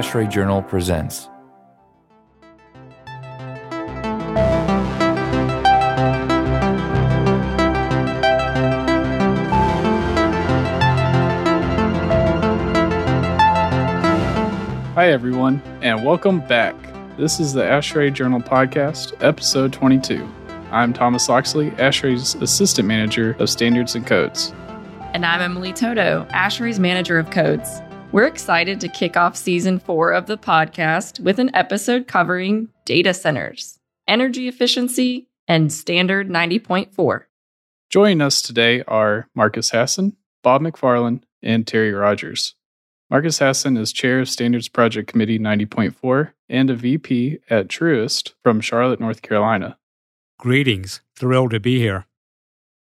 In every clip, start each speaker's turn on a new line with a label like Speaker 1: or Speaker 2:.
Speaker 1: ASHRAE Journal presents.
Speaker 2: Hi, everyone, and welcome back. This is the ASHRAE Journal Podcast, episode 22. I'm Thomas Loxley, ASHRAE's Assistant Manager of Standards and Codes.
Speaker 3: And I'm Emily Toto, ASHRAE's Manager of Codes. We're excited to kick off season four of the podcast with an episode covering data centers, energy efficiency, and Standard 90.4.
Speaker 2: Joining us today are Marcus Hassan, Bob McFarland, and Terry Rogers. Marcus Hassan is chair of Standards Project Committee 90.4 and a VP at Truist from Charlotte, North Carolina.
Speaker 4: Greetings. Thrilled to be here.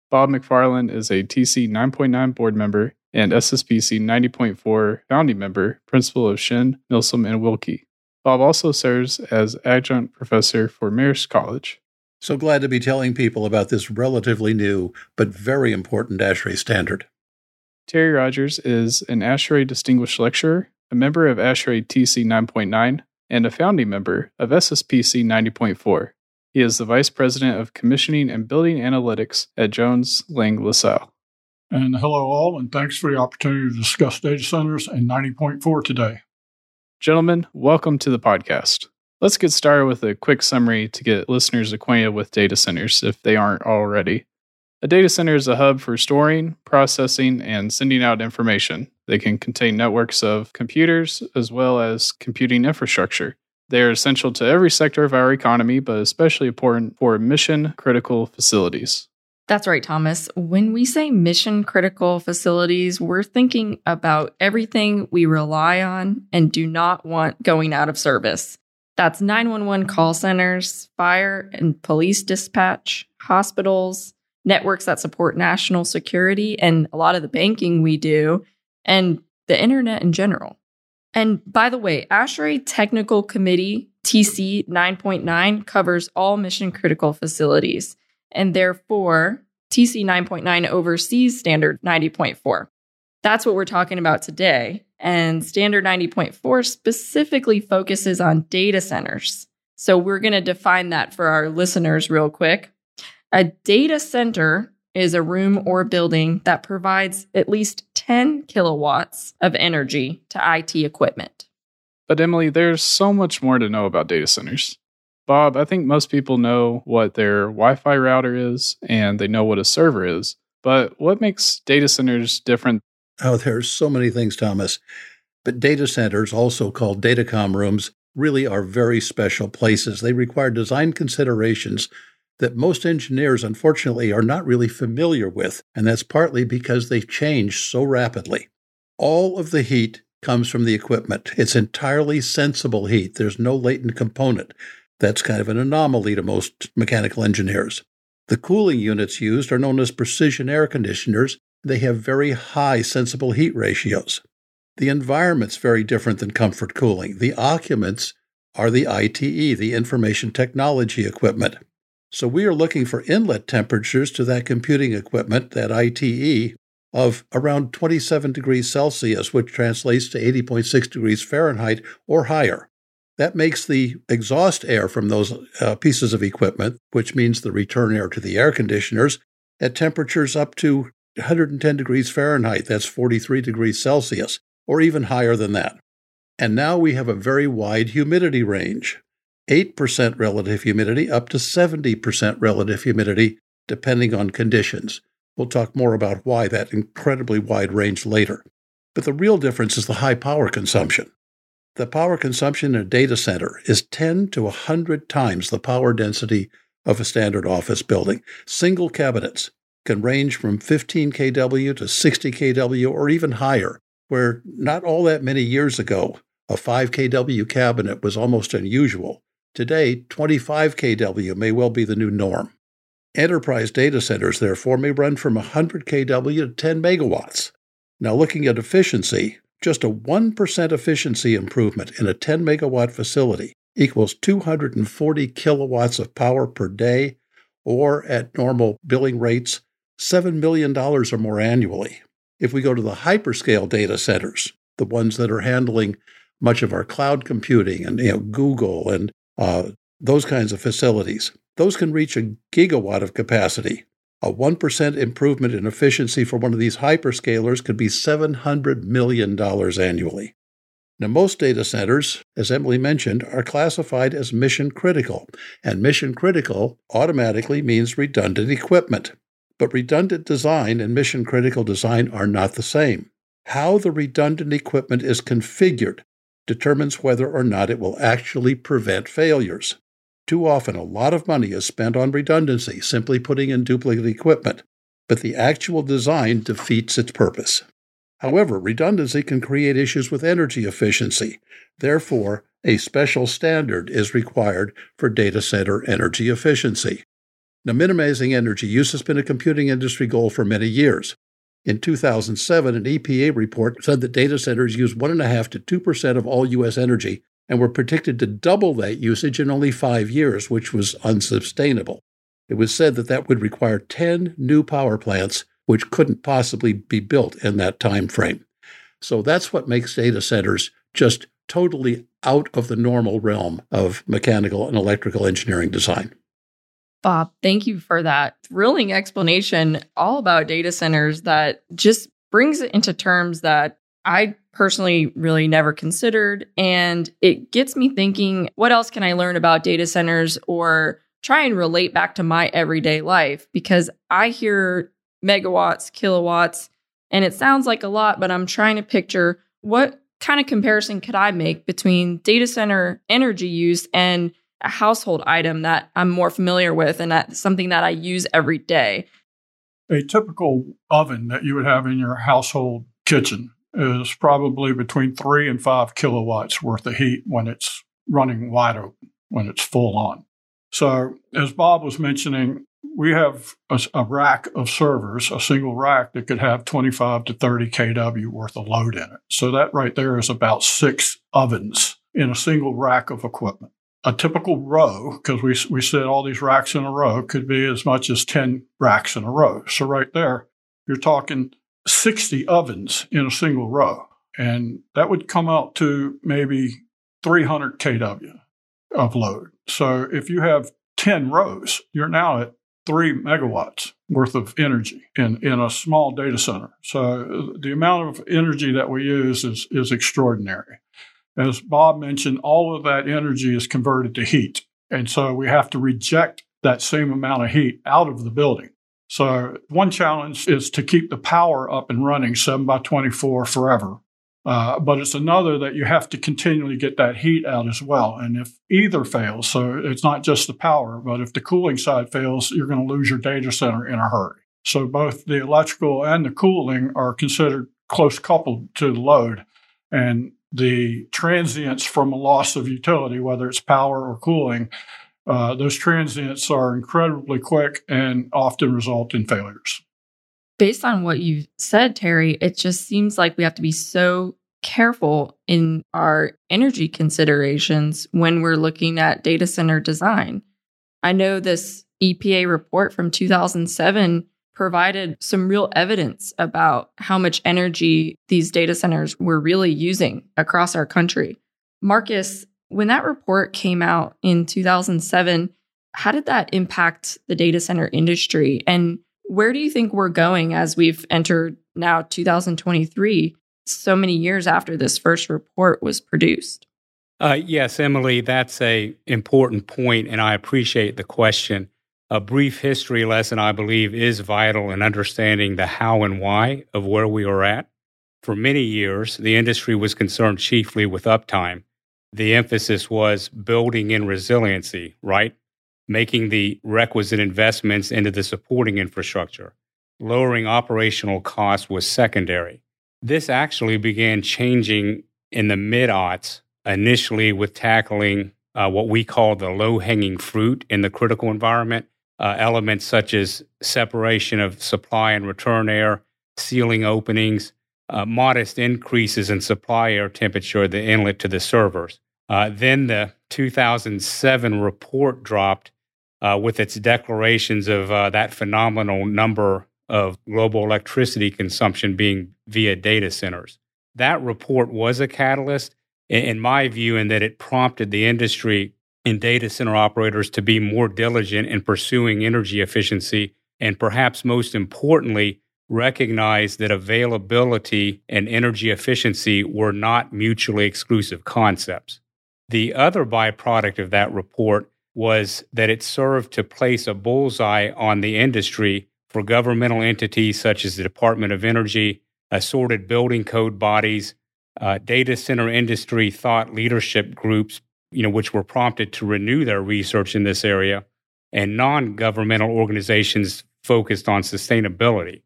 Speaker 2: Bob McFarland is a TC 9.9 board member and SSPC 90.4 founding member, principal of Shen, Milsom, and Wilke. Bob also serves as adjunct professor for Marist College.
Speaker 5: So glad to be telling people about this relatively new but very important ASHRAE standard.
Speaker 2: Terry Rogers is an ASHRAE Distinguished Lecturer, a member of ASHRAE TC 9.9, and a founding member of SSPC 90.4. He is the Vice President of Commissioning and Building Analytics at Jones Lang LaSalle.
Speaker 6: And hello, all, and thanks for the opportunity to discuss data centers and 90.4 today.
Speaker 2: Gentlemen, welcome to the podcast. Let's get started with a quick summary to get listeners acquainted with data centers if they aren't already. A data center is a hub for storing, processing, and sending out information. They can contain networks of computers as well as computing infrastructure. They are essential to every sector of our economy, but especially important for mission critical facilities.
Speaker 3: That's right, Thomas. When we say mission critical facilities, we're thinking about everything we rely on and do not want going out of service. That's 911 call centers, fire and police dispatch, hospitals, networks that support national security and a lot of the banking we do, and the internet in general. And by the way, ASHRAE Technical Committee TC 9.9 covers all mission critical facilities, and therefore TC 9.9 oversees Standard 90.4. That's what we're talking about today. And Standard 90.4 specifically focuses on data centers. So we're going to define that for our listeners real quick. A data center is a room or building that provides at least 10 kilowatts of energy to IT equipment.
Speaker 2: But, Emily, there's so much more to know about data centers. Bob, I think most people know what their Wi Fi router is and they know what a server is. But what makes data centers different?
Speaker 5: Oh, there's so many things, Thomas. But data centers, also called datacom rooms, really are very special places. They require design considerations that most engineers, unfortunately, are not really familiar with, and that's partly because they've changed so rapidly. All of the heat comes from the equipment. It's entirely sensible heat. There's no latent component. That's kind of an anomaly to most mechanical engineers. The cooling units used are known as precision air conditioners. They have very high sensible heat ratios. The environment's very different than comfort cooling. The occupants are the ITE, the information technology equipment. So we are looking for inlet temperatures to that computing equipment, that ITE, of around 27 degrees Celsius, which translates to 80.6 degrees Fahrenheit or higher. That makes the exhaust air from those uh, pieces of equipment, which means the return air to the air conditioners, at temperatures up to 110 degrees Fahrenheit, that's 43 degrees Celsius, or even higher than that. And now we have a very wide humidity range. 8% relative humidity up to 70% relative humidity, depending on conditions. We'll talk more about why that incredibly wide range later. But the real difference is the high power consumption. The power consumption in a data center is 10 to 100 times the power density of a standard office building. Single cabinets can range from 15 kW to 60 kW or even higher, where not all that many years ago, a 5 kW cabinet was almost unusual. Today, 25 kW may well be the new norm. Enterprise data centers, therefore, may run from 100 kW to 10 megawatts. Now, looking at efficiency, just a 1% efficiency improvement in a 10 megawatt facility equals 240 kilowatts of power per day, or at normal billing rates, $7 million or more annually. If we go to the hyperscale data centers, the ones that are handling much of our cloud computing and you know Google and uh, those kinds of facilities. Those can reach a gigawatt of capacity. A 1% improvement in efficiency for one of these hyperscalers could be $700 million annually. Now, most data centers, as Emily mentioned, are classified as mission critical, and mission critical automatically means redundant equipment. But redundant design and mission critical design are not the same. How the redundant equipment is configured determines whether or not it will actually prevent failures. Too often, a lot of money is spent on redundancy, simply putting in duplicate equipment, but the actual design defeats its purpose. However, redundancy can create issues with energy efficiency. Therefore, a special standard is required for data center energy efficiency. Now, minimizing energy use has been a computing industry goal for many years. In 2007, an EPA report said that data centers use 1.5 to 2% of all U.S. energy and were predicted to double that usage in only five years, which was unsustainable. It was said that that would require 10 new power plants which couldn't possibly be built in that time frame. So that's what makes data centers just totally out of the normal realm of mechanical and electrical engineering design.
Speaker 3: Bob, thank you for that thrilling explanation all about data centers that just brings it into terms that I personally really never considered. And it gets me thinking what else can I learn about data centers or try and relate back to my everyday life? Because I hear megawatts, kilowatts. And it sounds like a lot, but I'm trying to picture what kind of comparison could I make between data center energy use and a household item that I'm more familiar with and that's something that I use every day.
Speaker 6: A typical oven that you would have in your household kitchen is probably between three and five kilowatts worth of heat when it's running wide open, when it's full on. So, as Bob was mentioning, we have a, a, rack of servers, a single rack that could have 25 to 30 kW worth of load in it. So that right there is about six ovens in a single rack of equipment. A typical row, because we, we said all these racks in a row, could be as much as 10 racks in a row. So right there, you're talking 60 ovens in a single row. And that would come out to maybe 300 kW of load. So if you have 10 rows, you're now at three megawatts worth of energy in, in a small data center. So uh, the amount of energy that we use is, is extraordinary. As Bob mentioned, all of that energy is converted to heat. And so we have to reject that same amount of heat out of the building. So one challenge is to keep the power up and running 7 by 24 forever uh, but it's another that you have to continually get that heat out as well. And if either fails, so it's not just the power, but if the cooling side fails, you're going to lose your data center in a hurry. So both the electrical and the cooling are considered close coupled to the load. And the transients from a loss of utility, whether it's power or cooling, uh, those transients are incredibly quick and often result in failures
Speaker 3: based on what you said, Terry, it just seems like we have to be so careful in our energy considerations when we're looking at data center design. I know this EPA report from 2007 provided some real evidence about how much energy these data centers were really using across our country. Marcus, when that report came out in 2007, how did that impact the data center industry? And where do you think we're going as we've entered now 2023, so many years after this first report was produced?
Speaker 4: Uh, yes, Emily, that's a important point, and I appreciate the question. A brief history lesson, I believe, is vital in understanding the how and why of where we are at. For many years, the industry was concerned chiefly with uptime. The emphasis was building in resiliency, right? making the requisite investments into the supporting infrastructure. Lowering operational costs was secondary. This actually began changing in the mid aughts, initially with tackling uh, what we call the low hanging fruit in the critical environment. Uh, elements such as separation of supply and return air, sealing openings, uh, modest increases in supply air temperature at the inlet to the servers. Uh, then the 2007 report dropped uh, with its declarations of uh, that phenomenal number of global electricity consumption being via data centers. That report was a catalyst, in my view, in that it prompted the industry and data center operators to be more diligent in pursuing energy efficiency, and perhaps most importantly, recognize that availability and energy efficiency were not mutually exclusive concepts. The other byproduct of that report was that it served to place a bullseye on the industry for governmental entities such as the Department of Energy, assorted building code bodies, uh, data center industry thought leadership groups, you know, which were prompted to renew their research in this area, and non-governmental organizations focused on sustainability.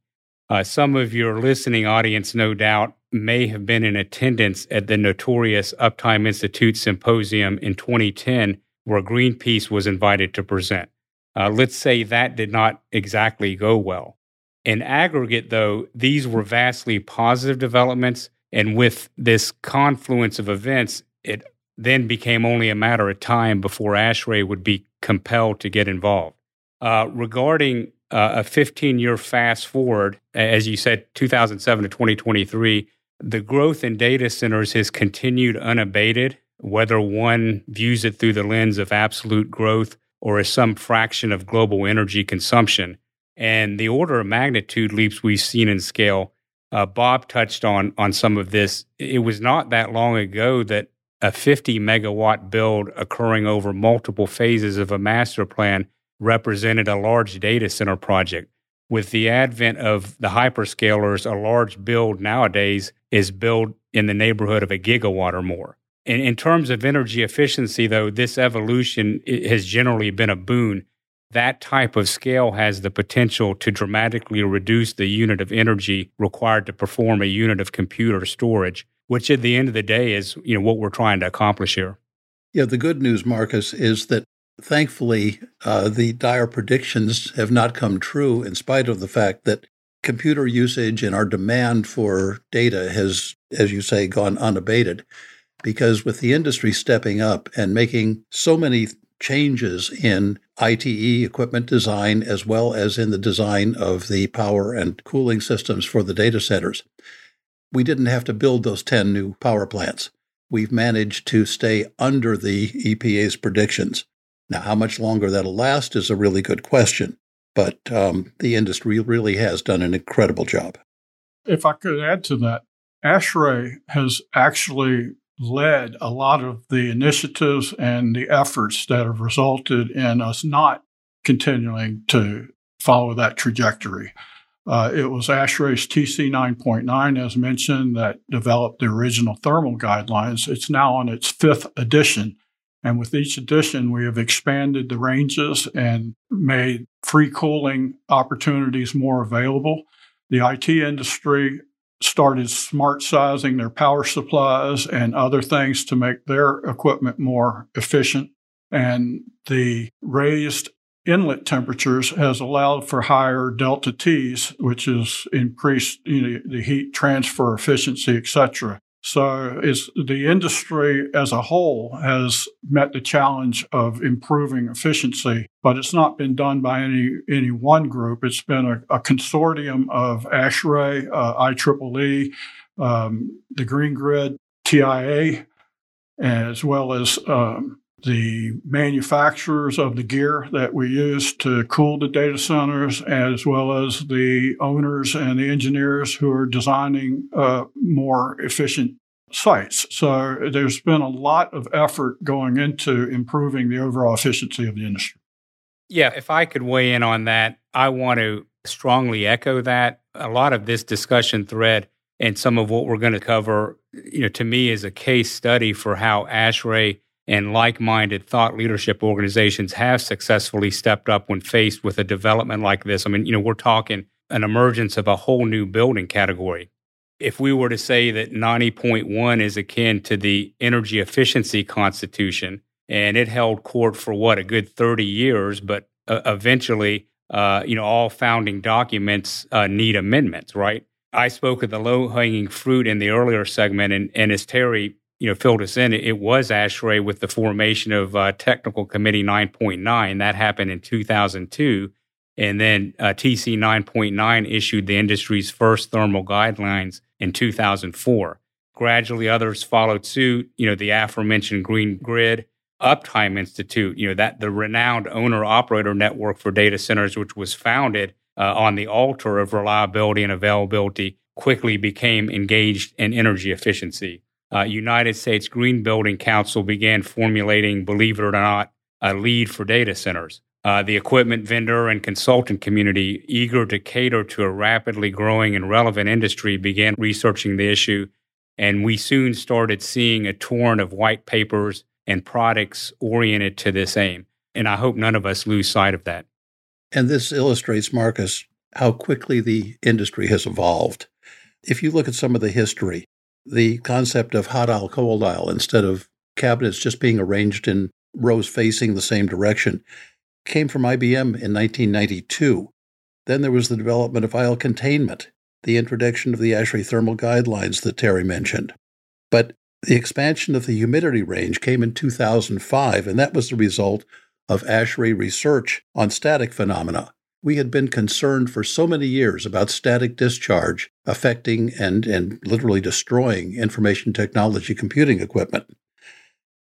Speaker 4: Uh, some of your listening audience, no doubt, may have been in attendance at the notorious Uptime Institute Symposium in 2010, where Greenpeace was invited to present. Uh, let's say that did not exactly go well. In aggregate, though, these were vastly positive developments. And with this confluence of events, it then became only a matter of time before ASHRAE would be compelled to get involved. Uh, regarding uh, a 15 year fast forward, as you said, 2007 to 2023, the growth in data centers has continued unabated, whether one views it through the lens of absolute growth or as some fraction of global energy consumption. And the order of magnitude leaps we've seen in scale, uh, Bob touched on, on some of this. It was not that long ago that a 50 megawatt build occurring over multiple phases of a master plan represented a large data center project. With the advent of the hyperscalers, a large build nowadays is built in the neighborhood of a gigawatt or more. In, in terms of energy efficiency, though, this evolution has generally been a boon. That type of scale has the potential to dramatically reduce the unit of energy required to perform a unit of computer storage, which at the end of the day is you know what we're trying to accomplish here.
Speaker 5: Yeah, the good news, Marcus, is that thankfully uh, the dire predictions have not come true, in spite of the fact that computer usage and our demand for data has, as you say, gone unabated because with the industry stepping up and making so many changes in ITE equipment design as well as in the design of the power and cooling systems for the data centers, we didn't have to build those 10 new power plants. We've managed to stay under the EPA's predictions. Now, how much longer that'll last is a really good question, but um, the industry really has done an incredible job.
Speaker 6: If I could add to that, ASHRAE has actually led a lot of the initiatives and the efforts that have resulted in us not continuing to follow that trajectory. Uh, it was ASHRAE's TC 9.9, as mentioned, that developed the original thermal guidelines. It's now on its fifth edition. And with each edition, we have expanded the ranges and made free cooling opportunities more available. The IT industry started smart sizing their power supplies and other things to make their equipment more efficient. And the raised inlet temperatures has allowed for higher delta T's, which has increased you know, the heat transfer efficiency, et cetera. So the industry as a whole has met the challenge of improving efficiency, but it's not been done by any any one group. It's been a, a consortium of ASHRAE, uh, IEEE, um, the Green Grid, TIA, as well as um, the manufacturers of the gear that we use to cool the data centers, as well as the owners and the engineers who are designing uh, more efficient sites. So there's been a lot of effort going into improving the overall efficiency of the industry.
Speaker 4: Yeah, if I could weigh in on that, I want to strongly echo that. A lot of this discussion thread and some of what we're going to cover, you know, to me is a case study for how ASHRAE and like-minded thought leadership organizations have successfully stepped up when faced with a development like this. I mean, you know, we're talking an emergence of a whole new building category. If we were to say that 90.1 is akin to the energy efficiency constitution, and it held court for what a good 30 years, but uh, eventually, uh, you know, all founding documents uh, need amendments, right? I spoke of the low hanging fruit in the earlier segment, and, and as Terry you know filled us in, it was ASHRAE with the formation of uh, Technical Committee 9.9. That happened in 2002. And then uh, TC 9.9 issued the industry's first thermal guidelines in 2004. Gradually, others followed suit. You know, the aforementioned Green Grid, Uptime Institute, you know, that the renowned owner operator network for data centers, which was founded uh, on the altar of reliability and availability, quickly became engaged in energy efficiency. Uh, United States Green Building Council began formulating, believe it or not, a LEED for data centers. Uh, the equipment vendor and consultant community, eager to cater to a rapidly growing and relevant industry, began researching the issue. And we soon started seeing a torrent of white papers and products oriented to this aim. And I hope none of us lose sight of that.
Speaker 5: And this illustrates, Marcus, how quickly the industry has evolved. If you look at some of the history, the concept of hot aisle, cold aisle, instead of cabinets just being arranged in rows facing the same direction, came from IBM in 1992. Then there was the development of aisle containment, the introduction of the ASHRAE thermal guidelines that Terry mentioned. But the expansion of the humidity range came in 2005, and that was the result of ASHRAE research on static phenomena. We had been concerned for so many years about static discharge affecting and, and literally destroying information technology computing equipment.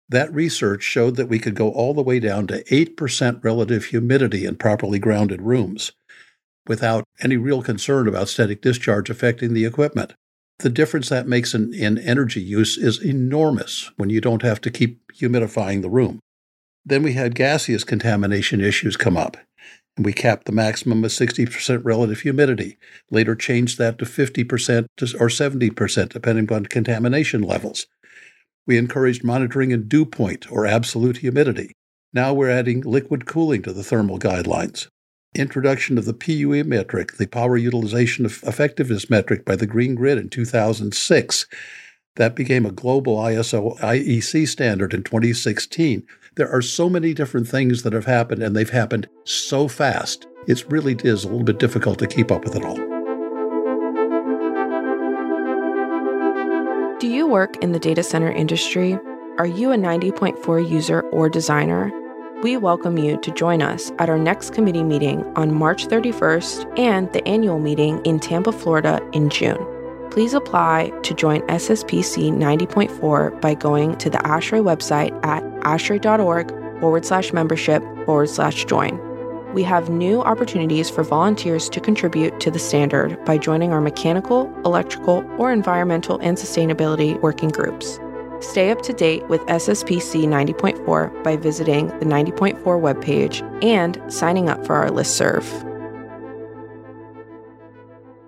Speaker 5: That research showed that we could go all the way down to 8% relative humidity in properly grounded rooms without any real concern about static discharge affecting the equipment. The difference that makes in, in energy use is enormous when you don't have to keep humidifying the room. Then we had gaseous contamination issues come up, and we capped the maximum of 60% relative humidity, later changed that to 50% or 70%, depending on contamination levels. We encouraged monitoring in dew point or absolute humidity. Now we're adding liquid cooling to the thermal guidelines. Introduction of the PUE metric, the power utilization effectiveness metric by the Green Grid in 2006. That became a global ISO IEC standard in 2016. There are so many different things that have happened, and they've happened so fast. It really is a little bit difficult to keep up with it all.
Speaker 1: Do you work in the data center industry? Are you a 90.4 user or designer? We welcome you to join us at our next committee meeting on March 31st and the annual meeting in Tampa, Florida in June. Please apply to join SSPC 90.4 by going to the ASHRAE website at ashrae.org forward slash membership forward slash join. We have new opportunities for volunteers to contribute to the standard by joining our mechanical, electrical, or environmental and sustainability working groups. Stay up to date with SSPC 90.4 by visiting the 90.4 webpage and signing up for our list serve.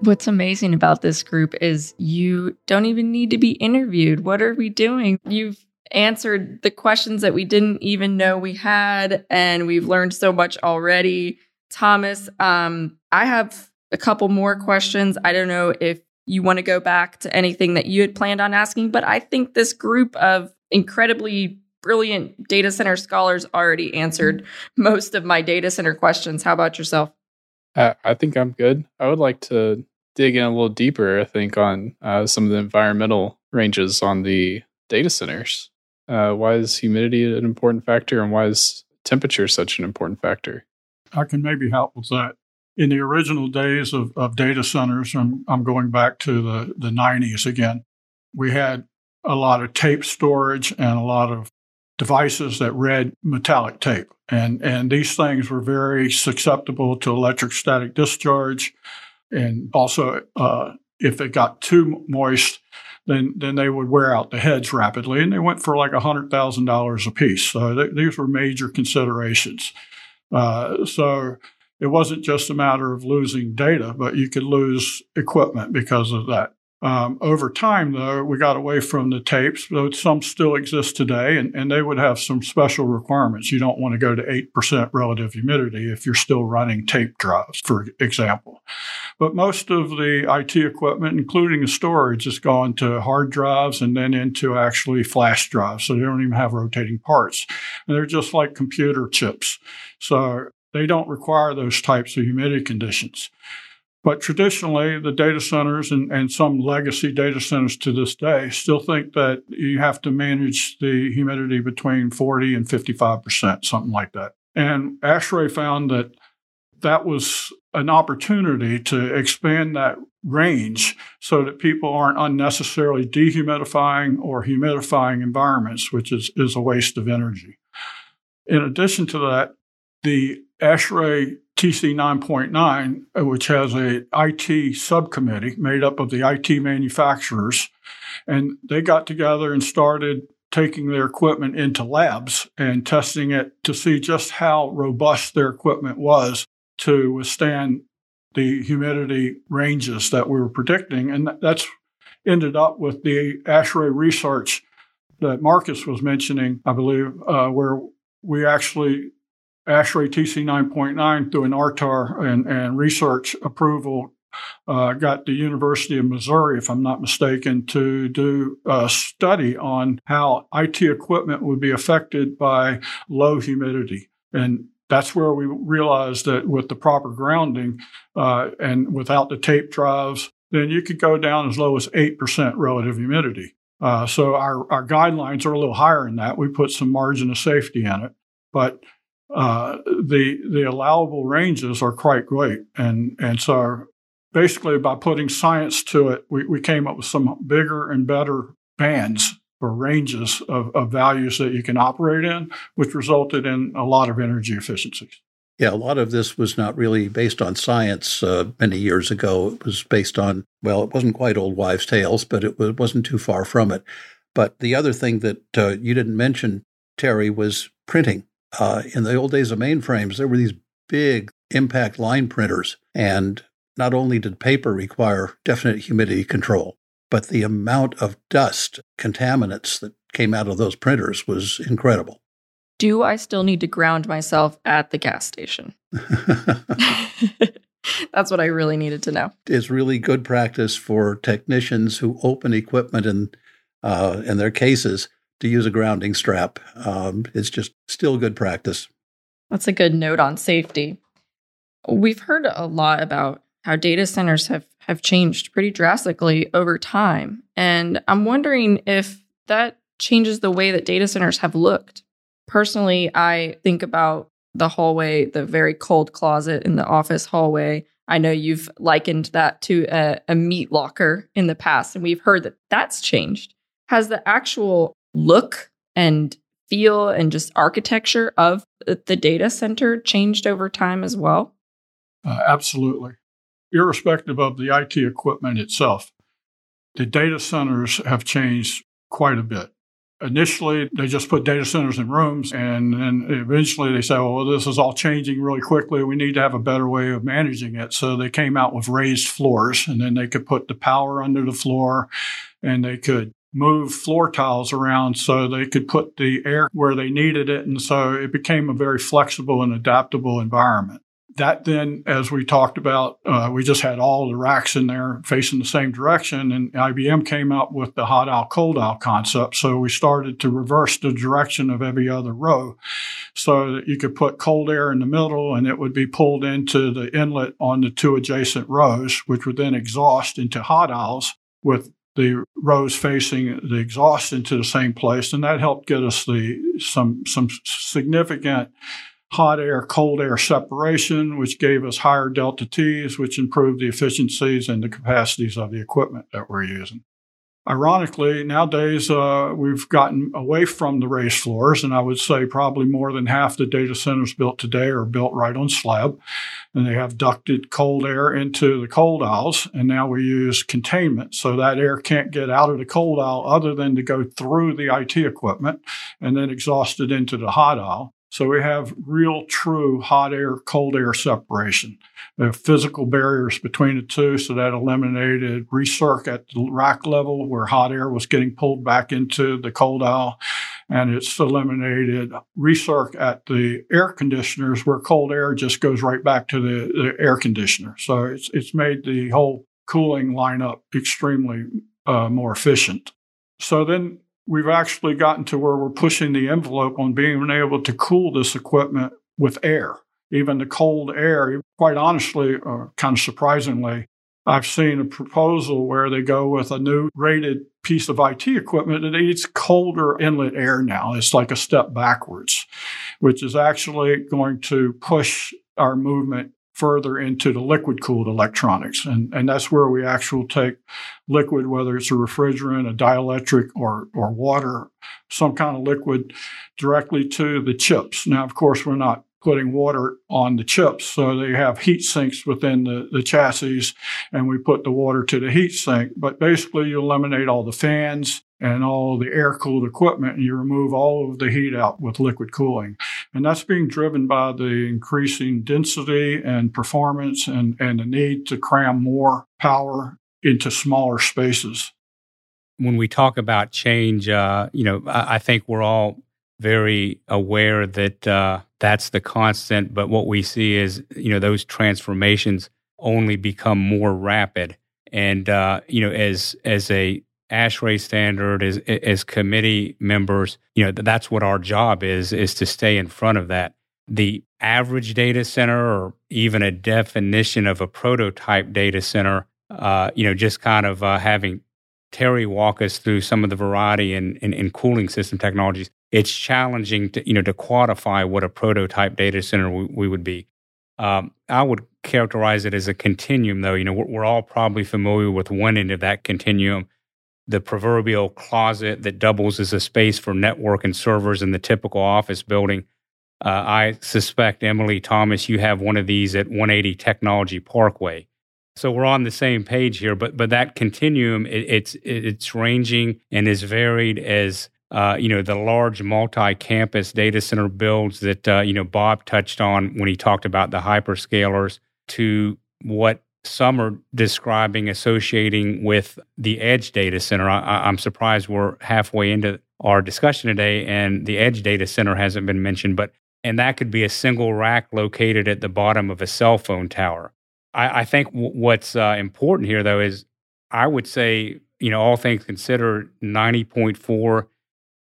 Speaker 3: What's amazing about this group is you don't even need to be interviewed. What are we doing? You've answered the questions that we didn't even know we had, and we've learned so much already. Thomas, um, I have a couple more questions. I don't know if you want to go back to anything that you had planned on asking, but I think this group of incredibly brilliant data center scholars already answered most of my data center questions. How about yourself?
Speaker 2: Uh, I think I'm good. I would like to dig in a little deeper, I think, on uh, some of the environmental ranges on the data centers. Uh, why is humidity an important factor, and why is temperature such an important factor?
Speaker 6: I can maybe help with that. In the original days of, of data centers, and I'm going back to the, the 90s again, we had a lot of tape storage and a lot of devices that read metallic tape. And, and these things were very susceptible to electrostatic discharge. And also, uh, if it got too moist, then then they would wear out the heads rapidly, and they went for like hundred thousand dollars a piece. So th- these were major considerations. Uh, so it wasn't just a matter of losing data, but you could lose equipment because of that. Um, over time, though, we got away from the tapes, though some still exist today, and, and they would have some special requirements. You don't want to go to 8% relative humidity if you're still running tape drives, for example. But most of the IT equipment, including the storage, has gone to hard drives and then into actually flash drives. So they don't even have rotating parts. And they're just like computer chips. So they don't require those types of humidity conditions. But traditionally, the data centers and, and some legacy data centers to this day still think that you have to manage the humidity between 40 and 55%, something like that. And ASHRAE found that that was an opportunity to expand that range so that people aren't unnecessarily dehumidifying or humidifying environments, which is, is a waste of energy. In addition to that, the ASHRAE TC 9.9, uh, which has a IT subcommittee made up of the IT manufacturers, and they got together and started taking their equipment into labs and testing it to see just how robust their equipment was to withstand the humidity ranges that we were predicting. And that's ended up with the ASHRAE research that Marcus was mentioning, I believe, uh, where we actually ASHRAE TC 9.9 through an RTAR and, and research approval uh, got the University of Missouri, if I'm not mistaken, to do a study on how IT equipment would be affected by low humidity. And that's where we realized that with the proper grounding uh, and without the tape drives, then you could go down as low as 8% relative humidity. Uh, so our, our guidelines are a little higher than that. We put some margin of safety in it. But uh, the the allowable ranges are quite great, and and so basically by putting science to it, we, we came up with some bigger and better bands or ranges of, of values that you can operate in, which resulted in a lot of energy efficiencies.
Speaker 5: Yeah, a lot of this was not really based on science uh, many years ago. It was based on, well, it wasn't quite old wives' tales, but it wasn't too far from it. But the other thing that uh, you didn't mention, Terry, was printing. Uh, in the old days of mainframes, there were these big impact line printers, and not only did paper require definite humidity control, but the amount of dust, contaminants that came out of those printers was incredible.
Speaker 3: Do I still need to ground myself at the gas station? That's what I really needed to know.
Speaker 5: It's really good practice for technicians who open equipment in, uh, in their cases to use a grounding strap. Um, it's just still good practice.
Speaker 3: That's a good note on safety. We've heard a lot about how data centers have have changed pretty drastically over time. And I'm wondering if that changes the way that data centers have looked. Personally, I think about the hallway, the very cold closet in the office hallway. I know you've likened that to a, a meat locker in the past, and we've heard that that's changed. Has the actual look and feel and just architecture of the data center changed over time as well?
Speaker 6: Uh, absolutely irrespective of the IT equipment itself, the data centers have changed quite a bit. Initially, they just put data centers in rooms, and then eventually they said, well, this is all changing really quickly. We need to have a better way of managing it. So they came out with raised floors, and then they could put the power under the floor, and they could move floor tiles around so they could put the air where they needed it. And so it became a very flexible and adaptable environment that then, as we talked about, uh, we just had all the racks in there facing the same direction, and IBM came up with the hot aisle, cold aisle concept. So we started to reverse the direction of every other row so that you could put cold air in the middle and it would be pulled into the inlet on the two adjacent rows, which would then exhaust into hot aisles with the rows facing the exhaust into the same place. And that helped get us the some some significant hot air, cold air separation, which gave us higher delta T's, which improved the efficiencies and the capacities of the equipment that we're using. Ironically, nowadays uh, we've gotten away from the raised floors, and I would say probably more than half the data centers built today are built right on slab, and they have ducted cold air into the cold aisles. And now we use containment, so that air can't get out of the cold aisle other than to go through the IT equipment and then exhaust it into the hot aisle. So we have real, true hot air, cold air separation. We have physical barriers between the two, so that eliminated recirc at the rack level where hot air was getting pulled back into the cold aisle. And it's eliminated recirc at the air conditioners where cold air just goes right back to the, the air conditioner. So it's, it's made the whole cooling lineup extremely uh, more efficient. So then we've actually gotten to where we're pushing the envelope on being able to cool this equipment with air, even the cold air. Quite honestly, uh, kind of surprisingly, I've seen a proposal where they go with a new rated piece of IT equipment that needs colder inlet air now. It's like a step backwards, which is actually going to push our movement further into the liquid cooled electronics. And, and that's where we actually take liquid, whether it's a refrigerant, a dielectric, or, or water, some kind of liquid, directly to the chips. Now, of course, we're not putting water on the chips. So they have heat sinks within the, the chassis and we put the water to the heat sink. But basically you eliminate all the fans and all the air cooled equipment and you remove all of the heat out with liquid cooling. And that's being driven by the increasing density and performance and, and the need to cram more power into smaller spaces.
Speaker 4: When we talk about change, uh, you know, I, I think we're all very aware that uh, that's the constant. But what we see is, you know, those transformations only become more rapid. And uh, you know, as as a ASHRAE standard, as as committee members, you know, that's what our job is is to stay in front of that. The average data center, or even a definition of a prototype data center, uh, you know, just kind of uh, having Terry walk us through some of the variety in, in, in, cooling system technologies it's challenging to you know to quantify what a prototype data center we, we would be. Um, I would characterize it as a continuum, though. You know, we're, we're, all probably familiar with one end of that continuum, the proverbial closet that doubles as a space for network and servers in the typical office building. Uh, I suspect, Emily Thomas, you have one of these at 180 Technology Parkway. So we're on the same page here, but but that continuum it, it's it's ranging and as varied as uh, you know, the large multi-campus data center builds that, uh, you know, Bob touched on when he talked about the hyperscalers to what some are describing associating with the edge data center. I, am surprised we're halfway into our discussion today and the edge data center hasn't been mentioned, but and that could be a single rack located at the bottom of a cell phone tower. I, I think w- what's uh, important here, though, is I would say, you know, all things considered, 90.4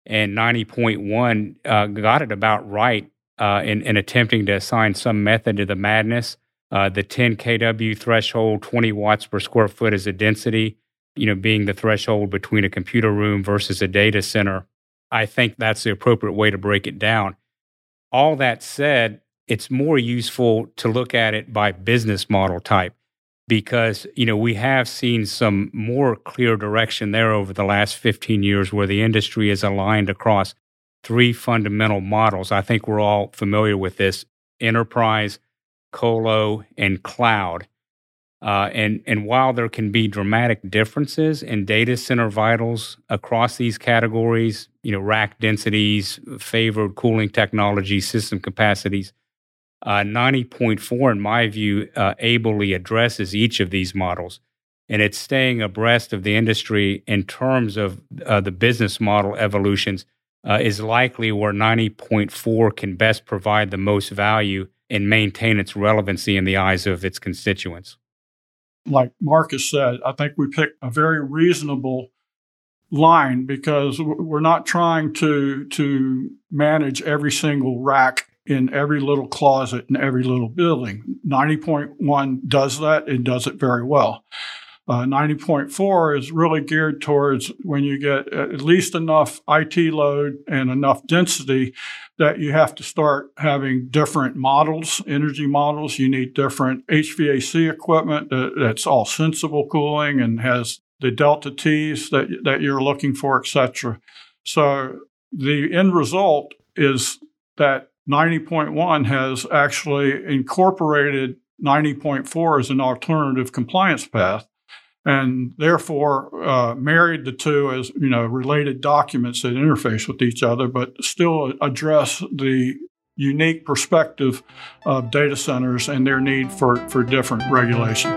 Speaker 4: and 90.1 uh, got it about right uh, in, in, attempting to assign some method to the madness. Uh, the 10 kW threshold, 20 watts per square foot as a density, you know, being the threshold between a computer room versus a data center. I think that's the appropriate way to break it down. All that said, it's more useful to look at it by business model type because you know we have seen some more clear direction there over the last 15 years where the industry is aligned across three fundamental models i think we're all familiar with this enterprise colo and cloud uh, and and while there can be dramatic differences in data center vitals across these categories you know rack densities favored cooling technology system capacities uh, 90.4, in my view, uh, ably addresses each of these models. And it's staying abreast of the industry in terms of uh, the business model evolutions uh, is likely where 90.4 can best provide the most value and maintain its relevancy in the eyes of its constituents.
Speaker 6: Like Marcus said, I think we picked a very reasonable line because we're not trying to to manage every single rack in every little closet in every little building. 90.1 does that and does it very well. Uh, 90.4 is really geared towards when you get at least enough IT load and enough density that you have to start having different models, energy models. You need different HVAC equipment that, that's all sensible cooling and has the delta T's that, that you're looking for, etc. So the end result is that 90.1 has actually incorporated 90.4 as an alternative compliance path and therefore uh, married the two as you know related documents that interface with each other but still address the unique perspective of data centers and their need for, for different regulation.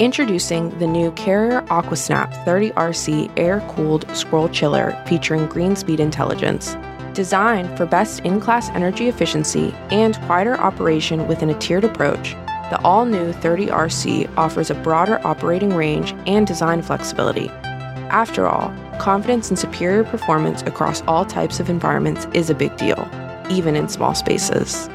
Speaker 1: Introducing the new Carrier AquaSnap 30RC air cooled scroll chiller featuring Greenspeed Intelligence. Designed for best in class energy efficiency and quieter operation within a tiered approach, the all new 30RC offers a broader operating range and design flexibility. After all, confidence in superior performance across all types of environments is a big deal, even in small spaces.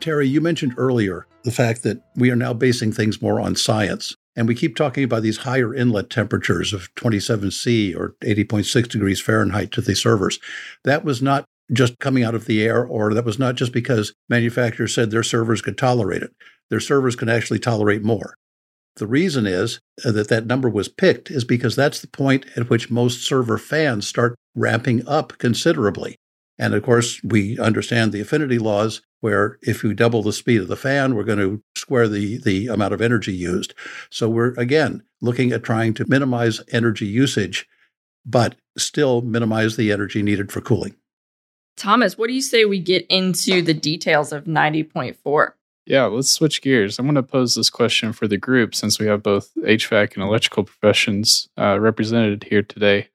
Speaker 5: Terry, you mentioned earlier the fact that we are now basing things more on science. And we keep talking about these higher inlet temperatures of 27 C or 80.6 degrees Fahrenheit to the servers. That was not just coming out of the air, or that was not just because manufacturers said their servers could tolerate it. Their servers can actually tolerate more. The reason is uh, that that number was picked is because that's the point at which most server fans start ramping up considerably. And of course, we understand the affinity laws where if you double the speed of the fan, we're going to square the, the amount of energy used. So we're again looking at trying to minimize energy usage, but still minimize the energy needed for cooling.
Speaker 3: Thomas, what do you say we get into the details of 90.4?
Speaker 2: Yeah, let's switch gears. I'm going to pose this question for the group since we have both HVAC and electrical professions uh, represented here today.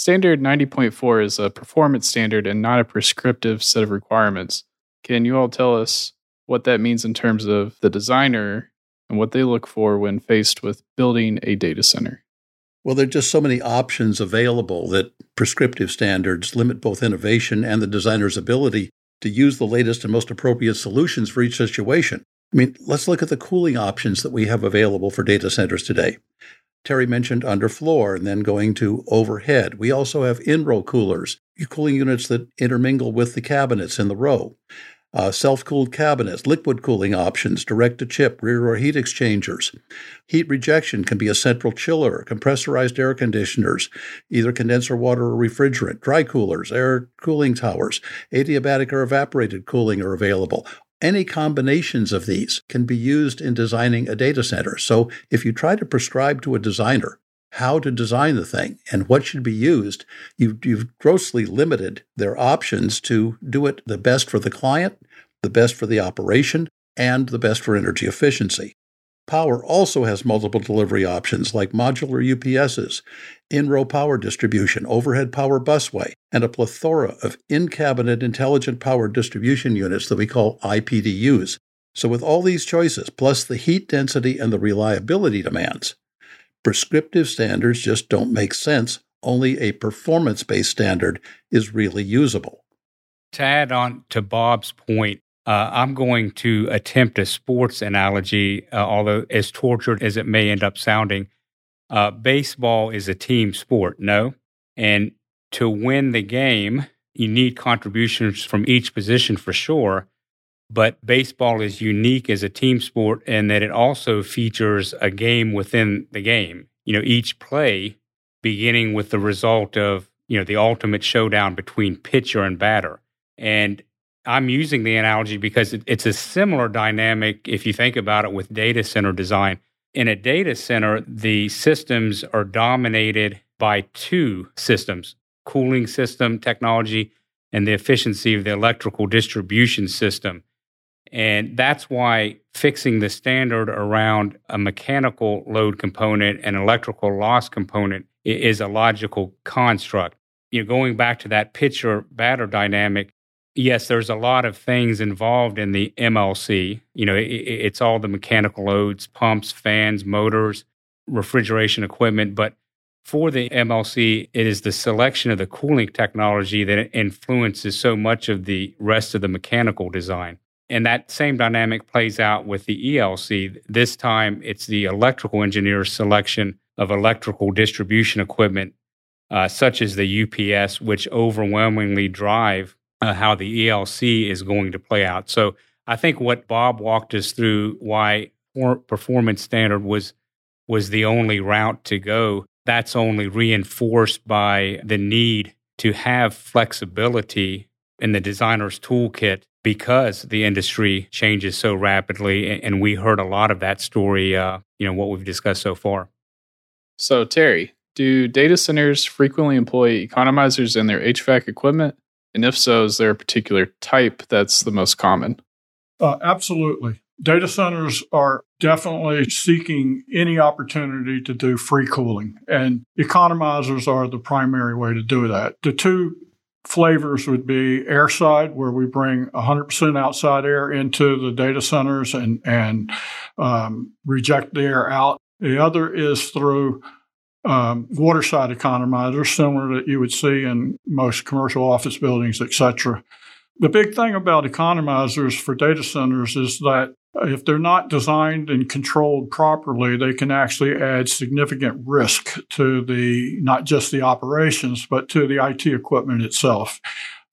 Speaker 2: Standard 90.4 is a performance standard and not a prescriptive set of requirements. Can you all tell us what that means in terms of the designer and what they look for when faced with building a data center?
Speaker 5: Well, there are just so many options available that prescriptive standards limit both innovation and the designer's ability to use the latest and most appropriate solutions for each situation. I mean, let's look at the cooling options that we have available for data centers today. Terry mentioned underfloor and then going to overhead. We also have in row coolers, cooling units that intermingle with the cabinets in the row uh, self cooled cabinets, liquid cooling options, direct to chip, rear door heat exchangers. Heat rejection can be a central chiller, compressorized air conditioners, either condenser water or refrigerant, dry coolers, air cooling towers, adiabatic or evaporative cooling are available. Any combinations of these can be used in designing a data center. So if you try to prescribe to a designer how to design the thing and what should be used, you've, you've grossly limited their options to do it the best for the client, the best for the operation, and the best for energy efficiency. Power also has multiple delivery options like modular UPSs, in row power distribution, overhead power busway, and a plethora of in cabinet intelligent power distribution units that we call IPDUs. So, with all these choices, plus the heat density and the reliability demands, Prescriptive standards just don't make sense. Only a performance based standard is really usable.
Speaker 4: To add on to Bob's point, uh, I'm going to attempt a sports analogy, uh, although as tortured as it may end up sounding. Uh, baseball is a team sport, no? And to win the game, you need contributions from each position for sure. But baseball is unique as a team sport in that it also features a game within the game. You know, each play beginning with the result of, you know, the ultimate showdown between pitcher and batter. And I'm using the analogy because it's a similar dynamic if you think about it with data center design. In a data center, the systems are dominated by two systems cooling system technology and the efficiency of the electrical distribution system. And that's why fixing the standard around a mechanical load component and electrical loss component is a logical construct. You know, going back to that pitcher batter dynamic, yes, there's a lot of things involved in the MLC. You know, it's all the mechanical loads, pumps, fans, motors, refrigeration equipment. But for the MLC, it is the selection of the cooling technology that influences so much of the rest of the mechanical design. And that same dynamic plays out with the ELC. This time, it's the electrical engineer's selection of electrical distribution equipment, uh, such as the UPS, which overwhelmingly drive uh, how the ELC is going to play out. So I think what Bob walked us through why performance standard was was the only route to go. That's only reinforced by the need to have flexibility in the designer's toolkit because the industry changes so rapidly. And we heard a lot of that story, uh, you know, what we've discussed so far.
Speaker 2: So, Terry, do data centers frequently employ economizers in their HVAC equipment? And if so, is there a particular type that's the most common?
Speaker 6: Uh, absolutely. Data centers are definitely seeking any opportunity to do free cooling, and economizers are the primary way to do that. The two flavors would be airside, where we bring 100% outside air into the data centers and, and um, reject the air out. The other is through um, waterside economizers, similar that you would see in most commercial office buildings, etc. The big thing about economizers for data centers is that if they're not designed and controlled properly, they can actually add significant risk to the not just the operations, but to the IT equipment itself.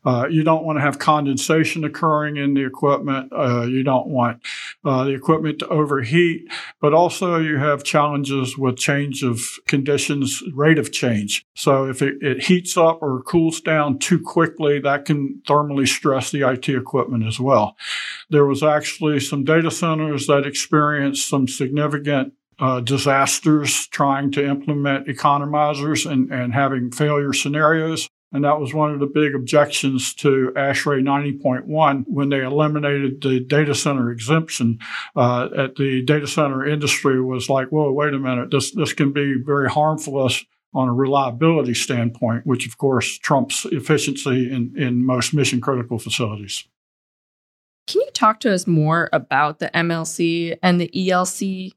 Speaker 6: Uh, you don't want to have condensation occurring in the equipment. Uh, you don't want uh, the equipment to overheat, but also you have challenges with change of conditions, rate of change. So if it, it heats up or cools down too quickly, that can thermally stress the IT equipment as well. There was actually some data centers that experienced some significant uh, disasters trying to implement economizers and, and having failure scenarios. And that was one of the big objections to ASHRAE 90.1 when they eliminated the data center exemption. Uh, at the data center industry was like, whoa, wait a minute, this, this can be very harmful us on a reliability standpoint, which of course trumps efficiency in, in most mission critical facilities.
Speaker 3: Can you talk to us more about the MLC and the ELC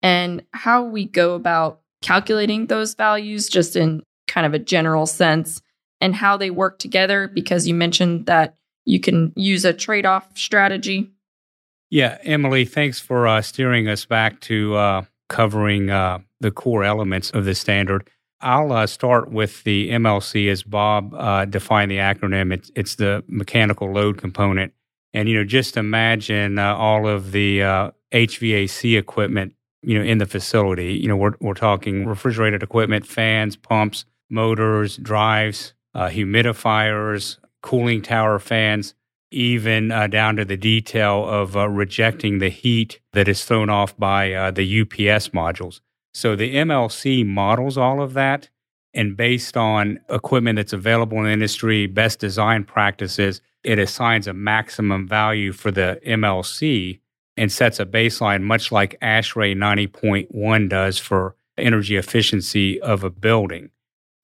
Speaker 3: and how we go about calculating those values just in kind of a general sense? And how they work together because you mentioned that you can use a trade off strategy.
Speaker 4: Yeah, Emily, thanks for uh, steering us back to uh, covering uh, the core elements of the standard. I'll uh, start with the MLC as Bob uh, defined the acronym. It's, it's the mechanical load component. And, you know, just imagine uh, all of the HVAC equipment, you know, in the facility. You know, we're, we're talking refrigerated equipment, fans, pumps, motors, drives, uh, humidifiers, cooling tower fans, even uh, down to the detail of uh, rejecting the heat that is thrown off by uh, the UPS modules. So the MLC models all of that. And based on equipment that's available in the industry, best design practices, it assigns a maximum value for the MLC and sets a baseline, much like ASHRAE 90.1 does for energy efficiency of a building.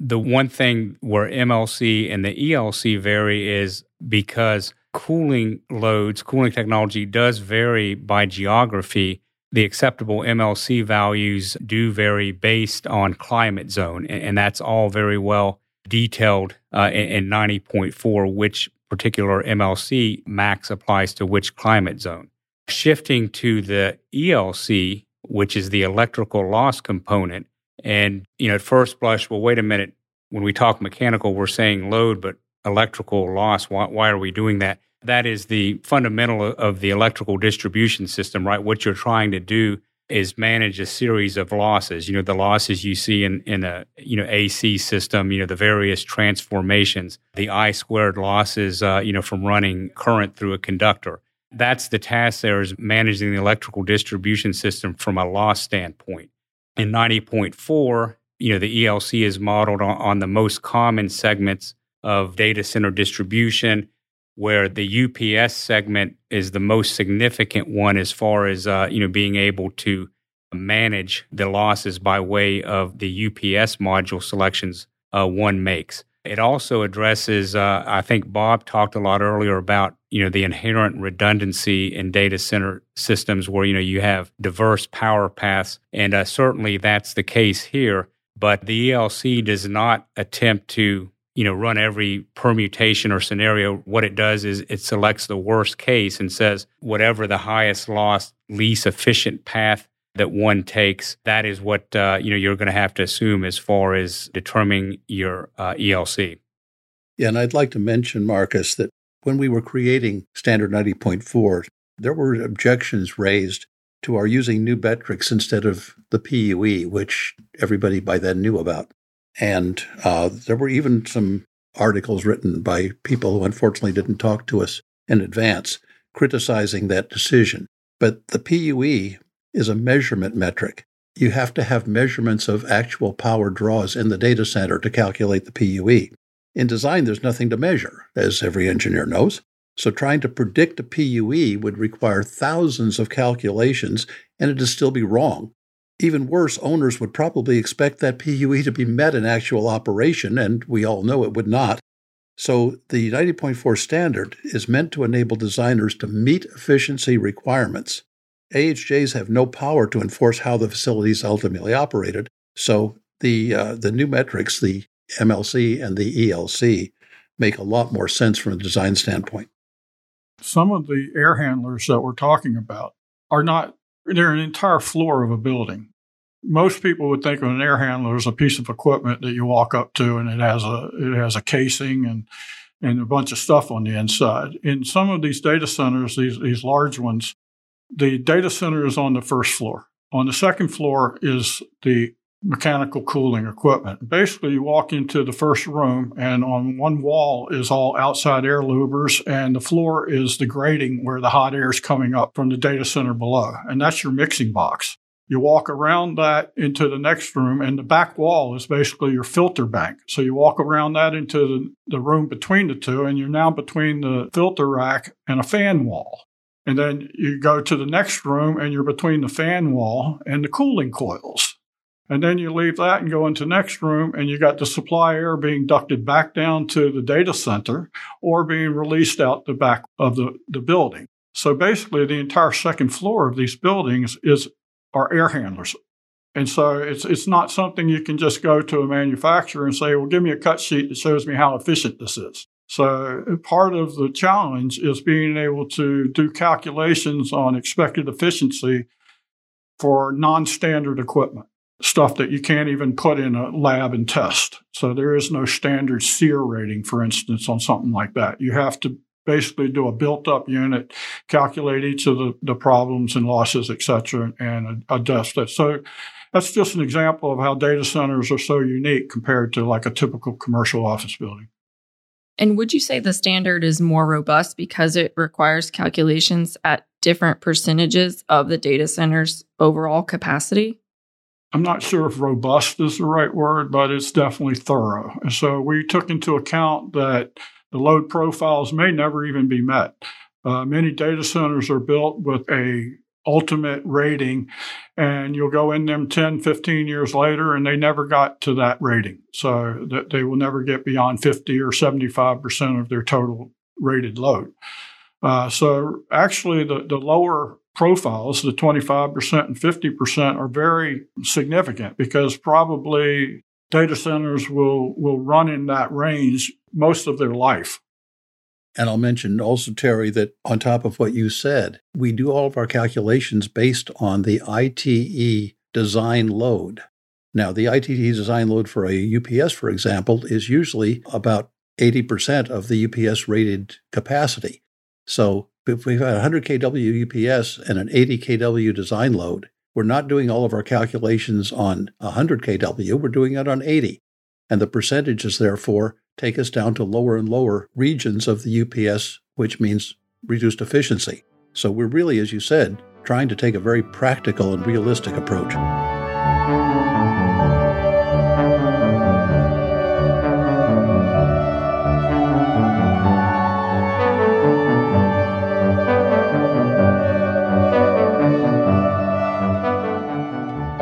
Speaker 4: The one thing where MLC and the ELC vary is because cooling loads, cooling technology does vary by geography. The acceptable MLC values do vary based on climate zone, and that's all very well detailed uh, in 90.4, which particular MLC max applies to which climate zone. Shifting to the ELC, which is the electrical loss component, and, you know, at first blush, well, wait a minute. When we talk mechanical, we're saying load, but electrical loss, why, why are we doing that? That is the fundamental of the electrical distribution system, right? What you're trying to do is manage a series of losses. You know, the losses you see in, in a, you know, AC system, you know, the various transformations, the I squared losses, uh, you know, from running current through a conductor. That's the task there is managing the electrical distribution system from a loss standpoint in 90.4, you know, the ELC is modeled on, on, the most common segments of data center distribution, where the UPS segment is the most significant one as far as, uh, you know, being able to manage the losses by way of the UPS module selections uh, one makes. It also addresses, uh, I think Bob talked a lot earlier about, you know, the inherent redundancy in data center systems where, you know, you have diverse power paths. And uh, certainly that's the case here. But the ELC does not attempt to, you know, run every permutation or scenario. What it does is it selects the worst case and says whatever the highest loss, least efficient path that one takes, that is what uh, you know you're going to have to assume as far as determining your uh, ELC.
Speaker 5: Yeah, and I'd like to mention, Marcus, that when we were creating Standard 90.4, there were objections raised to our using new metrics instead of the PUE, which everybody by then knew about. And uh, there were even some articles written by people who unfortunately didn't talk to us in advance criticizing that decision. But the PUE is a measurement metric. You have to have measurements of actual power draws in the data center to calculate the PUE. In design, there's nothing to measure, as every engineer knows. So trying to predict a PUE would require thousands of calculations, and it'd still be wrong. Even worse, owners would probably expect that PUE to be met in actual operation, and we all know it would not. So the 90.4 standard is meant to enable designers to meet efficiency requirements AHJs have no power to enforce how the facility is ultimately operated. So the uh, the new metrics, the MLC and the ELC, make a lot more sense from a design standpoint.
Speaker 6: Some of the air handlers that we're talking about are not, they're an entire floor of a building. Most people would think of an air handler as a piece of equipment that you walk up to and it has a, it has a casing and, and a bunch of stuff on the inside. In some of these data centers, these, these large ones, the data center is on the first floor. On the second floor is the mechanical cooling equipment. Basically, you walk into the first room, and on one wall is all outside air louvers, and the floor is the grating where the hot air is coming up from the data center below. And that's your mixing box. You walk around that into the next room, and the back wall is basically your filter bank. So you walk around that into the, the room between the two, and you're now between the filter rack and a fan wall. And then you go to the next room, and you're between the fan wall and the cooling coils. And then you leave that and go into next room, and you got the supply air being ducted back down to the data center or being released out the back of the, the building. So basically, the entire second floor of these buildings is our air handlers. And so it's it's not something you can just go to a manufacturer and say, well, give me a cut sheet that shows me how efficient this is. So part of the challenge is being able to do calculations on expected efficiency for non-standard equipment, stuff that you can't even put in a lab and test. So there is no standard SEER rating, for instance, on something like that. You have to basically do a built up unit, calculate each of the, the problems and losses, et cetera, and adjust it. So that's just an example of how data centers are so unique compared to like a typical commercial office building.
Speaker 3: And would you say the standard is more robust because it requires calculations at different percentages of the data center's overall capacity?
Speaker 6: I'm not sure if robust is the right word, but it's definitely thorough. And so we took into account that the load profiles may never even be met. Uh, many data centers are built with a ultimate rating and you'll go in them 10 15 years later and they never got to that rating so that they will never get beyond 50 or 75% of their total rated load uh, so actually the, the lower profiles the 25% and 50% are very significant because probably data centers will will run in that range most of their life.
Speaker 5: And I'll mention also, Terry, that on top of what you said, we do all of our calculations based on the ITE design load. Now, the ITE design load for a UPS, for example, is usually about 80% of the UPS rated capacity. So if we've got 100 kW UPS and an 80 kW design load, we're not doing all of our calculations on 100 kW, we're doing it on 80. And the percentages, therefore, take us down to lower and lower regions of the UPS, which means reduced efficiency. So we're really, as you said, trying to take a very practical and realistic approach.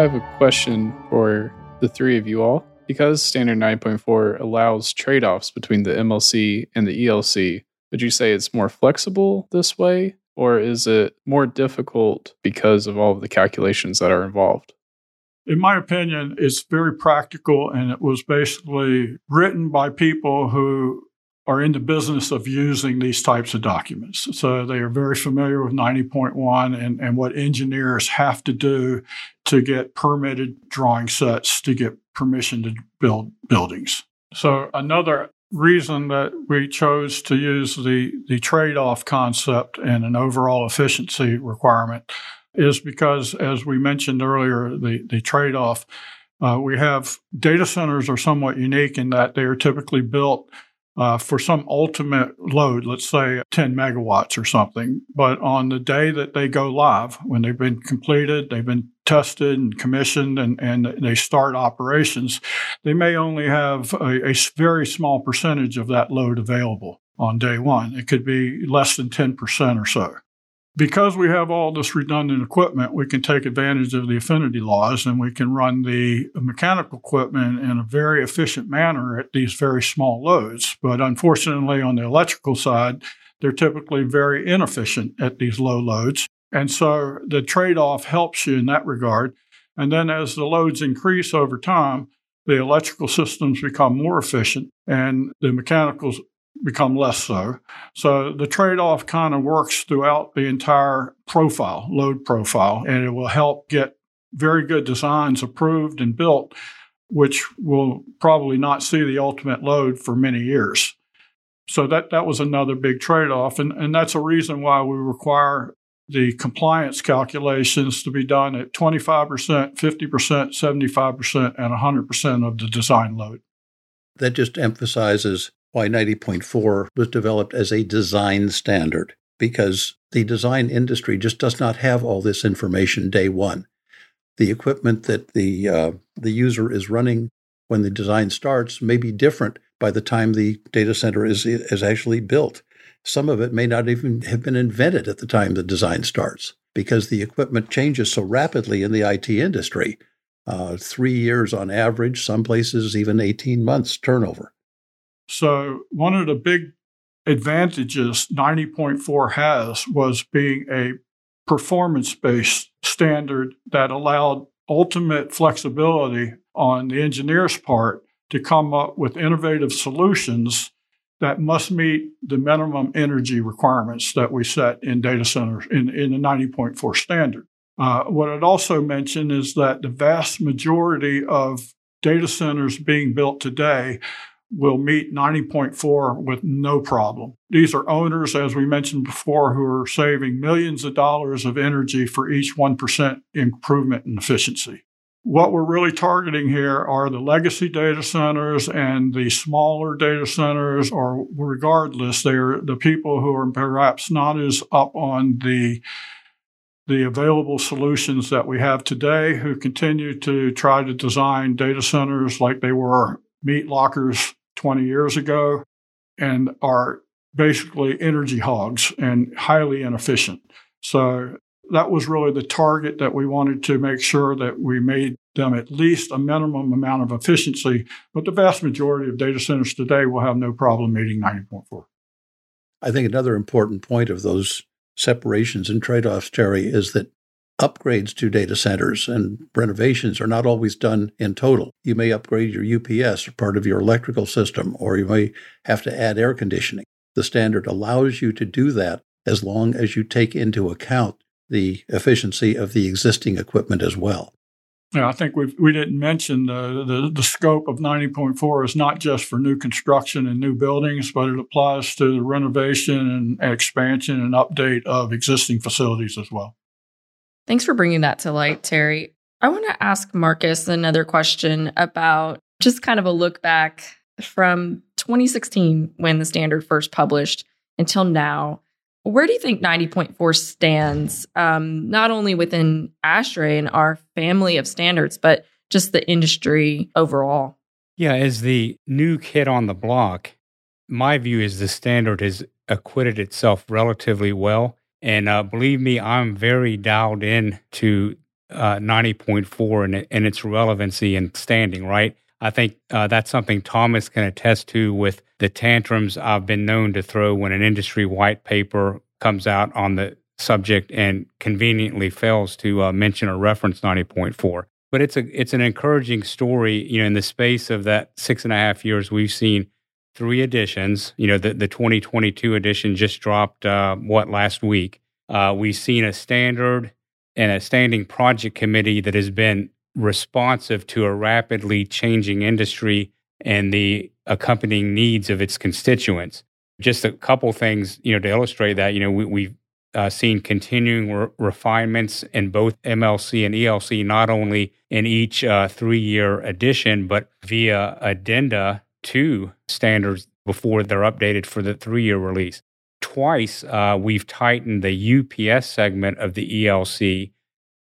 Speaker 2: I have a question for the three of you all. Because Standard 9.4 allows trade offs between the MLC and the ELC, would you say it's more flexible this way? Or is it more difficult because of all of the calculations that are involved?
Speaker 6: In my opinion, it's very practical and it was basically written by people who are in the business of using these types of documents. So they are very familiar with 90.1 and, and what engineers have to do to get permitted drawing sets to get permission to build buildings. So another reason that we chose to use the, the trade-off concept and an overall efficiency requirement is because, as we mentioned earlier, the, the trade-off, uh, we have data centers are somewhat unique in that they are typically built uh, for some ultimate load, let's say 10 megawatts or something. But on the day that they go live, when they've been completed, they've been tested and commissioned, and, and they start operations, they may only have a, a very small percentage of that load available on day one. It could be less than 10% or so because we have all this redundant equipment, we can take advantage of the affinity laws and we can run the mechanical equipment in a very efficient manner at these very small loads. But unfortunately, on the electrical side, they're typically very inefficient at these low loads. And so the trade off helps you in that regard. And then as the loads increase over time, the electrical systems become more efficient and the mechanicals become less so. So the trade off kind of works throughout the entire profile, load profile, and it will help get very good designs approved and built, which will probably not see the ultimate load for many years. So that, that was another big trade off. And, and that's a reason why we require the compliance calculations to be done at 25%, 50%, 75%, and 100% of the design load.
Speaker 5: That just emphasizes why 90.4 was developed as a design standard, because the design industry just does not have all this information day one. The equipment that the, uh, the user is running when the design starts may be different by the time the data center is, is actually built. Some of it may not even have been invented at the time the design starts because the equipment changes so rapidly in the IT industry. Uh, three years on average, some places even 18 months turnover.
Speaker 6: So, one of the big advantages 90.4 has was being a performance based standard that allowed ultimate flexibility on the engineer's part to come up with innovative solutions that must meet the minimum energy requirements that we set in data centers in, in the 90.4 standard. Uh, what I'd also mention is that the vast majority of data centers being built today will meet 90.4 with no problem. These are owners, as we mentioned before, who are saving millions of dollars of energy for each 1% improvement in efficiency. What we're really targeting here are the legacy data centers and the smaller data centers, or regardless, they're the people who are perhaps not as up on the the available solutions that we have today who continue to try to design data centers like they were meat lockers 20 years ago and are basically energy hogs and highly inefficient. So that was really the target that we wanted to make sure that we made them at least a minimum amount of efficiency. But the vast majority of data centers today will have no problem meeting 90.4.
Speaker 5: I think another important point of those separations and trade offs, Terry, is that upgrades to data centers and renovations are not always done in total. You may upgrade your UPS or part of your electrical system, or you may have to add air conditioning. The standard allows you to do that as long as you take into account the efficiency of the existing equipment as well.
Speaker 6: Yeah, I think we we didn't mention the, the, the scope of 90.4 is not just for new construction and new buildings, but it applies to the renovation and expansion and update of existing facilities as well.
Speaker 3: Thanks for bringing that to light, Terry. I want to ask Marcus another question about just kind of a look back from 2016 when the standard first published until now. Where do you think 90.4 stands, um, not only within ASHRAE and our family of standards, but just the industry overall?
Speaker 4: Yeah, as the new kid on the block, my view is the standard has acquitted itself relatively well. And uh, believe me, I'm very dialed in to uh, 90.4 and, and its relevancy and standing, right? I think uh, that's something Thomas can attest to with the tantrums I've been known to throw when an industry white paper comes out on the subject and conveniently fails to uh, mention or reference 90.4. But it's a it's an encouraging story. You know, in the space of that six and a half years, we've seen three editions. You know, the the 2022 edition just dropped uh, what last week. Uh, we've seen a standard and a standing project committee that has been responsive to a rapidly changing industry and the accompanying needs of its constituents. Just a couple things, you know, to illustrate that, you know, we, have uh, seen continuing re- refinements in both MLC and ELC, not only in each uh, three-year edition, but via addenda to standards before they're updated for the three-year release. Twice, uh, we've tightened the UPS segment of the ELC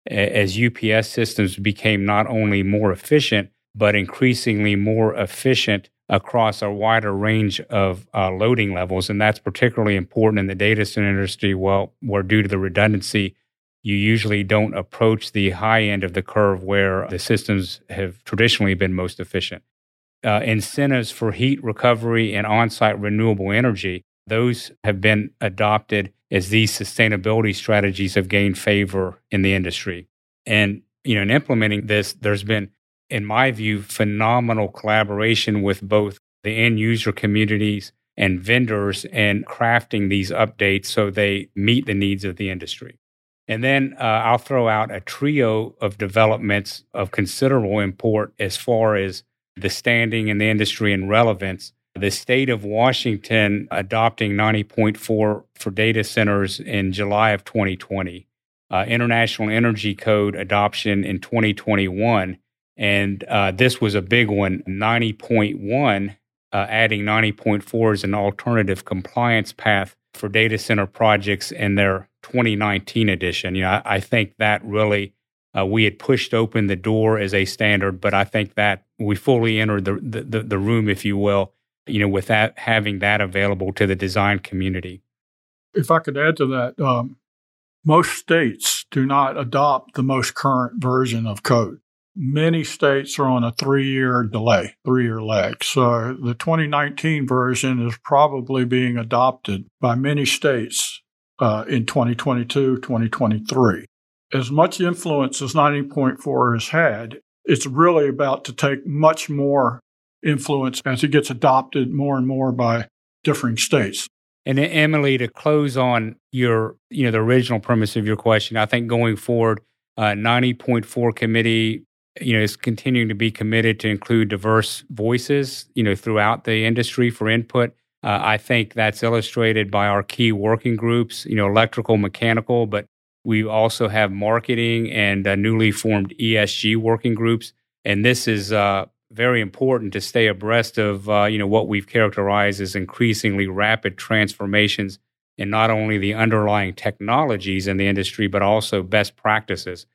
Speaker 4: as UPS systems became not only more efficient, but increasingly more efficient across a wider range of uh, loading levels. And that's particularly important in the data center industry, well, where due to the redundancy, you usually don't approach the high end of the curve where the systems have traditionally been most efficient. Uh, incentives for heat recovery and on site renewable energy, those have been adopted as these sustainability strategies have gained favor in the industry. And, you know, in implementing this, there's been, in my view, phenomenal collaboration with both the end user communities and vendors and crafting these updates so they meet the needs of the industry. And then uh, I'll throw out a trio of developments of considerable import as far as the standing in the industry and relevance. The state of Washington adopting 90.4 for data centers in July of 2020, uh, International Energy Code adoption in 2021. And uh, this was a big one 90.1, uh, adding 90.4 as an alternative compliance path for data center projects in their 2019 edition. You know, I, I think that really uh, we had pushed open the door as a standard, but I think that we fully entered the, the, the room, if you will, you know, with that having that available to the design community.
Speaker 6: If I could add to that, um, most states do not adopt the most current version of code. Many states are on a three year delay, three year lag. So the 2019 version is probably being adopted by many states uh, in 2022, 2023. As much influence as 90.4 has had, it's really about to take much more influence as it gets adopted more and more by differing states.
Speaker 4: And then, Emily, to close on your, you know, the original premise of your question, I think going forward, uh, 90.4 committee, you know, is continuing to be committed to include diverse voices, you know, throughout the industry for input. Uh, I think that's illustrated by our key working groups, you know, electrical, mechanical, but we also have marketing and uh, newly formed ESG working groups. And this is uh, very important to stay abreast of, uh, you know, what we've characterized as increasingly rapid transformations in not only the underlying technologies in the industry, but also best practices.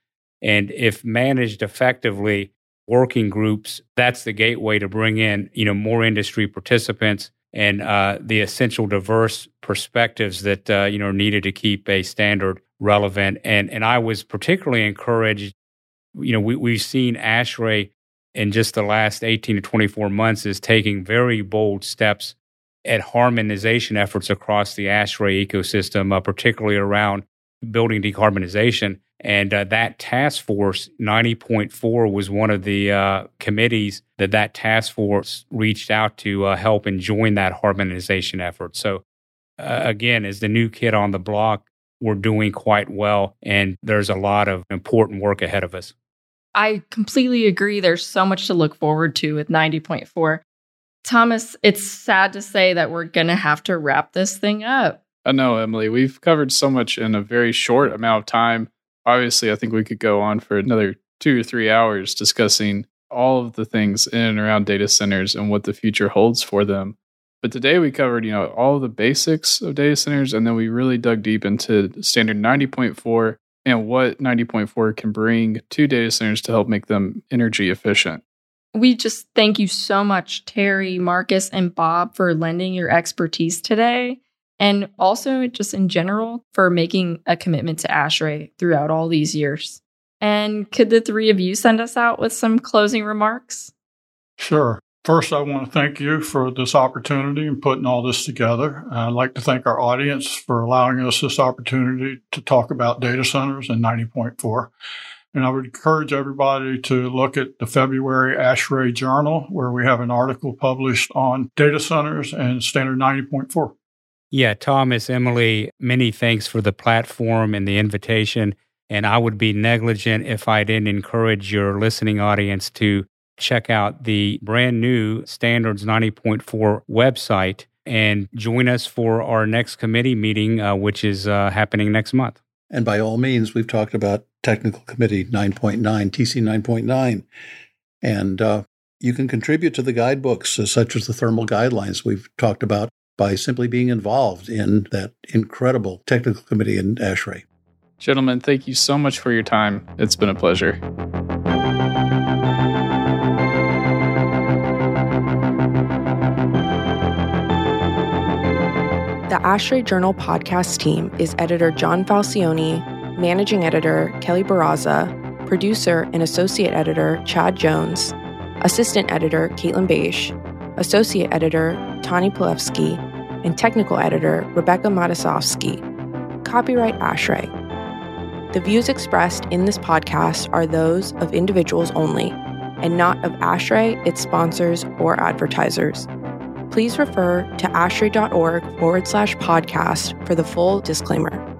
Speaker 4: And if managed effectively, working groups, that's the gateway to bring in, you know, more industry participants and uh, the essential diverse perspectives that uh, you know are needed to keep a standard relevant. And and I was particularly encouraged. You know, we we've seen ASHRAE in just the last eighteen to twenty four months is taking very bold steps at harmonization efforts across the ASHRAE ecosystem, uh, particularly around building decarbonization. And uh, that task force, 90.4, was one of the uh, committees that that task force reached out to uh, help and join that harmonization effort. So, uh, again, as the new kid on the block, we're doing quite well, and there's a lot of important work ahead of us.
Speaker 3: I completely agree. There's so much to look forward to with 90.4. Thomas, it's sad to say that we're going to have to wrap this thing up.
Speaker 2: I know, Emily. We've covered so much in a very short amount of time obviously, I think we could go on for another two or three hours discussing all of the things in and around data centers and what the future holds for them. But today we covered, you know, all the basics of data centers, and then we really dug deep into standard 90.4 and what 90.4 can bring to data centers to help make them energy efficient.
Speaker 3: We just thank you so much, Terry, Marcus, and Bob, for lending your expertise today and also just in general for making a commitment to ASHRAE throughout all these years. And could the three of you send us out with some closing remarks?
Speaker 6: Sure. First, I want to thank you for this opportunity and putting all this together. I'd like to thank our audience for allowing us this opportunity to talk about data centers and 90.4. And I would encourage everybody to look at the February ASHRAE Journal, where we have an article published on data centers and standard 90.4.
Speaker 4: Yeah, Thomas, Emily, many thanks for the platform and the invitation. And I would be negligent if I didn't encourage your listening audience to check out the brand new Standards 90.4 website and join us for our next committee meeting, uh, which is uh, happening next month.
Speaker 5: And by all means, we've talked about Technical Committee 9.9, TC 9.9. And uh, you can contribute to the guidebooks, uh, such as the thermal guidelines we've talked about by simply being involved in that incredible technical committee in ASHRAE.
Speaker 2: Gentlemen, thank you so much for your time. It's been a pleasure.
Speaker 1: The ASHRAE Journal podcast team is editor John Falcione, managing editor Kelly Barraza, producer and associate editor Chad Jones, assistant editor Caitlin Beisch, associate editor Tani Palefski, and technical editor Rebecca Matyasovsky. Copyright ASHRAE. The views expressed in this podcast are those of individuals only, and not of ASHRAE, its sponsors, or advertisers. Please refer to ashrae.org forward slash podcast for the full disclaimer.